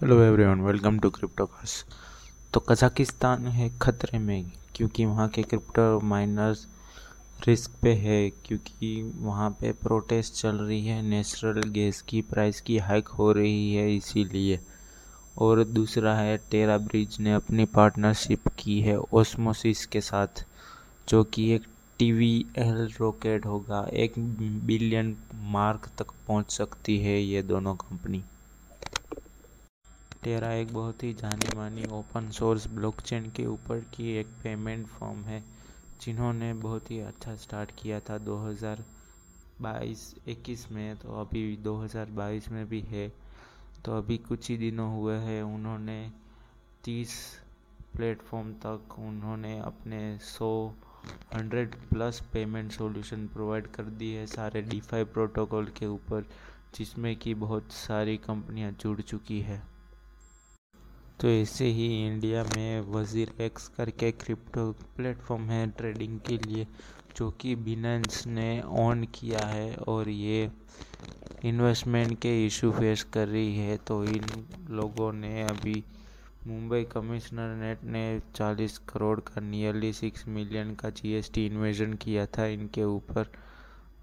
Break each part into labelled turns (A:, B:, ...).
A: Hello everyone welcome to cryptocast तो Kazakhstan है खतरे में, क्योंकि वहाँ के क्रिप्टो माइनर्स रिस्क पे है, क्योंकि वहाँ पे प्रोटेस्ट चल रही है नेचुरल गैस की प्राइस की हाइक हो रही है इसीलिए। और दूसरा है टेरा ब्रिज ने अपनी पार्टनरशिप की है ओस्मोसिस के साथ, जो कि एक टी वी एल रॉकेट होगा, एक बिलियन मार्क तक पहुँच सकती है ये दोनों कंपनी टेरा एक बहुत ही जानी मानी ओपन सोर्स ब्लॉकचेन के ऊपर की एक पेमेंट फॉर्म है, जिन्होंने बहुत ही अच्छा स्टार्ट किया था 2022-21 में तो अभी 2022 में भी है। तो अभी कुछ ही दिनों हुए हैं, उन्होंने 30 प्लेटफॉर्म तक उन्होंने अपने 100 100 प्लस पेमेंट सॉल्यूशन प्रोवाइड कर दी है सारे डीफाई प्रोटोकॉल के ऊपर, जिसमें कि बहुत सारी कंपनियाँ जुड़ चुकी है। तो ऐसे ही इंडिया में वज़ीर एक्स करके क्रिप्टो प्लेटफॉर्म है ट्रेडिंग के लिए, जो कि बिनेंस ने ऑन किया है और ये इन्वेस्टमेंट के इशू फेस कर रही है। तो इन लोगों ने अभी मुंबई कमिश्नर नेट ने 40 करोड़ का नियरली सिक्स मिलियन का जीएसटी इन्वेजन किया था इनके ऊपर।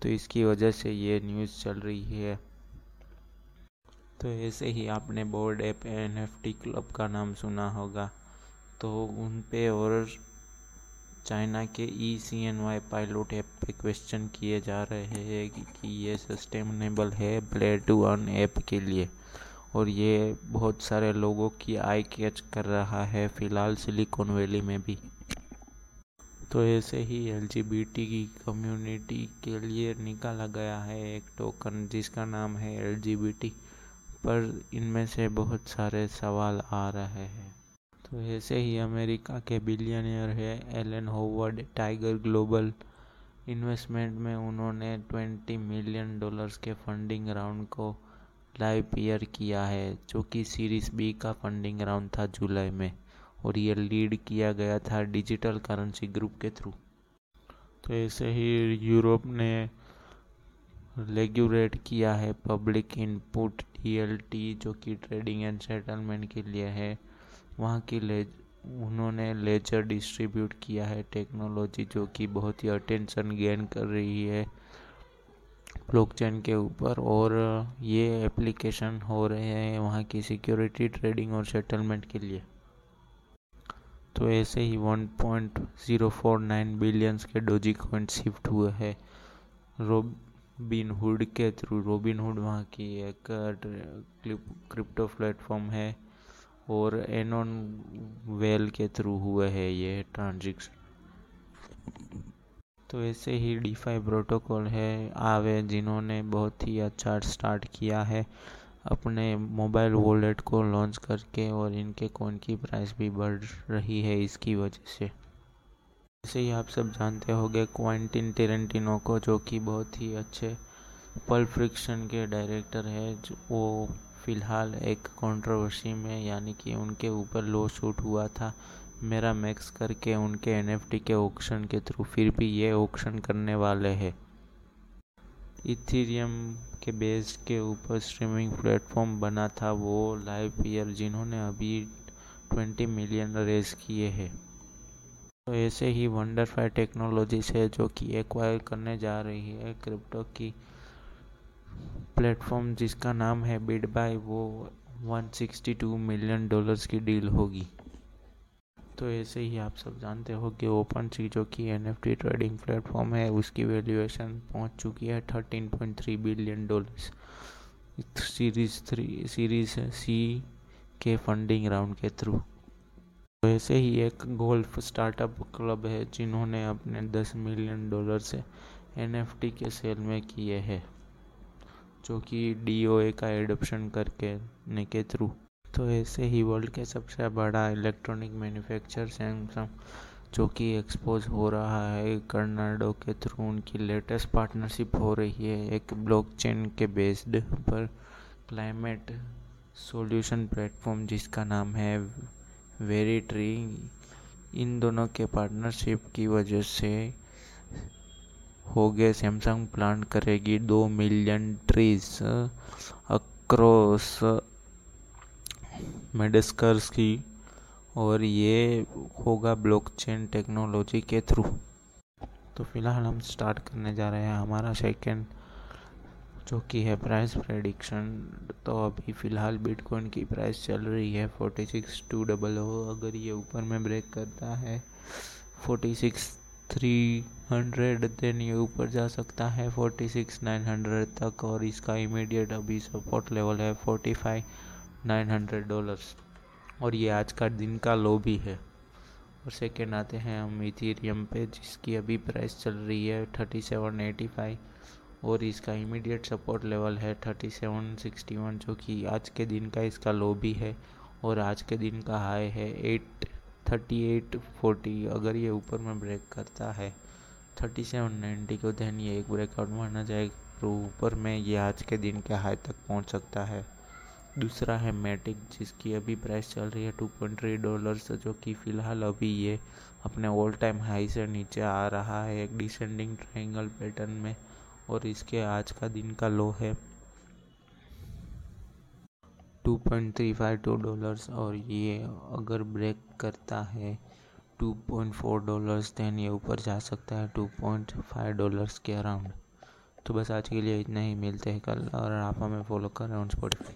A: तो इसकी वजह से ये न्यूज़ चल रही है। तो ऐसे ही आपने Bored Ape N F T club का नाम सुना होगा। तो उन पे और चाइना के E C N Y pilot app पे क्वेश्चन किए जा रहे हैं कि, ये सस्टेनेबल है प्ले टू अर्न ऐप के लिए। और ये बहुत सारे लोगों की आई कैच कर रहा है फ़िलहाल सिलिकॉन वैली में भी। तो ऐसे ही एलजीबीटी की कम्युनिटी के लिए निकाला गया है एक टोकन जिसका नाम है एलजीबीटी पर इनमें से बहुत सारे सवाल आ रहे हैं। तो ऐसे ही अमेरिका के बिलियनियर है Alan Howard, Tiger Global investment में उन्होंने 20 मिलियन डॉलर्स के फंडिंग राउंड को लाइव ईयर किया है, जो कि सीरीज़ बी का फंडिंग राउंड था जुलाई में, और ये लीड किया गया था डिजिटल करेंसी ग्रुप के थ्रू। तो ऐसे ही यूरोप ने रेगुलेट किया है पब्लिक इनपुट टी जो कि ट्रेडिंग एंड सेटलमेंट के लिए है, वहाँ की ले, उन्होंने लेजर डिस्ट्रीब्यूट किया है टेक्नोलॉजी जो कि बहुत ही अटेंशन गेन कर रही है ब्लॉकचेन के ऊपर और ये एप्लीकेशन हो रहे हैं वहाँ की सिक्योरिटी ट्रेडिंग और सेटलमेंट के लिए। तो ऐसे ही 1.049 बिलियंस के डोजी कॉइन शिफ्ट हुए हैं। रोब बिन हुड के थ्रू रोबिन हुड वहाँ की एक क्रिप्टो प्लेटफॉर्म है और एनोन वेल के थ्रू हुए है ये ट्रांजेक्शन तो ऐसे ही डीफाई प्रोटोकॉल है, आवे जिन्होंने बहुत ही अच्छा स्टार्ट किया है अपने मोबाइल वॉलेट को लॉन्च करके और इनके कौन की प्राइस भी बढ़ रही है इसकी वजह से। जैसे ही आप सब जानते होंगे क्वांटिन टेरेंटिनो को, जो कि बहुत ही अच्छे पल फ्रिक्शन के डायरेक्टर है, जो वो फ़िलहाल एक कंट्रोवर्सी में, यानी कि उनके ऊपर लो शूट हुआ था। मेरा मैक्स करके उनके एनएफटी के ऑक्शन के थ्रू फिर भी ये ऑक्शन करने वाले हैं। इथीरियम के बेस के ऊपर स्ट्रीमिंग प्लेटफॉर्म बना था वो लाइव ईयर जिन्होंने अभी 20 मिलियन रेज किए हैं। तो ऐसे ही वंडरफाई टेक्नोलॉजीज़ है जो कि एक्वायर करने जा रही है क्रिप्टो की प्लेटफॉर्म जिसका नाम है बिड बाय वो 162 मिलियन डॉलर्स की डील होगी। तो ऐसे ही आप सब जानते हो कि ओपन सी जो कि एन ट्रेडिंग प्लेटफॉर्म है, उसकी वैल्यूएशन पहुँच चुकी है 13.3 billion dollars series three series C के फंडिंग राउंड के थ्रू वैसे ही एक गोल्फ स्टार्टअप क्लब है जिन्होंने अपने 10 मिलियन डॉलर से एनएफटी के सेल में किए हैं, जो कि डी का एडप्शन करके ने के थ्रू। तो ऐसे ही वर्ल्ड के सबसे बड़ा इलेक्ट्रॉनिक मैन्युफैक्चर सैमसंग जो कि एक्सपोज हो रहा है कर्नाडो के थ्रू। उनकी लेटेस्ट पार्टनरशिप हो रही है एक ब्लॉकचेन के बेस्ड पर क्लाइमेट सॉल्यूशन प्लेटफॉर्म जिसका नाम है वेरी ट्री, इन दोनों के पार्टनरशिप की वजह से हो गए सैमसंग प्लांट करेगी दो मिलियन ट्रीज अक्रॉस मेडस्कर्स की, और ये होगा ब्लॉकचेन टेक्नोलॉजी के थ्रू तो फ़िलहाल हम स्टार्ट करने जा रहे हैं हमारा सेकंड जो कि है प्राइस प्रेडिक्शन तो अभी फ़िलहाल बिटकॉइन की प्राइस चल रही है forty six two double O, अगर ये ऊपर में ब्रेक करता है forty six three hundred then ये ऊपर जा सकता है फोर्टी सिक्स नाइन हंड्रेड तक, और इसका इमीडिएट अभी सपोर्ट लेवल है forty five nine hundred dollars और ये आज का दिन का लो भी है। और सेकेंड आते हैं हम इथीरियम पे, जिसकी अभी प्राइस चल रही है थर्टी सेवन एटी फाइव और इसका इमीडिएट सपोर्ट लेवल है थर्टी सेवन सिक्सटी वन जो कि आज के दिन का इसका लो भी है और आज के दिन का हाई है एट थर्टी एट फोर्टी अगर ये ऊपर में ब्रेक करता है थर्टी सेवन नाइन्टी को देन ये एक ब्रेकआउट माना जाएगा तो ऊपर में ये आज के दिन के हाई तक पहुँच सकता है। दूसरा है मैटिक जिसकी अभी प्राइस चल रही है टू पॉइंट थ्री डॉलर्स जो कि फ़िलहाल अभी ये अपने ऑल टाइम हाई से नीचे आ रहा है, एक डिसेंडिंग ट्रायंगल पैटर्न में। और इसके आज का दिन का लो है। Two point three five two dollars और ये अगर ब्रेक करता है two point four dollars then ये ऊपर जा सकता है टू पॉइंट फाइव डॉलर्स के अराउंड तो बस आज के लिए इतना ही, मिलते हैं कल और आप हमें फॉलो कर ऑन स्पॉटिफाई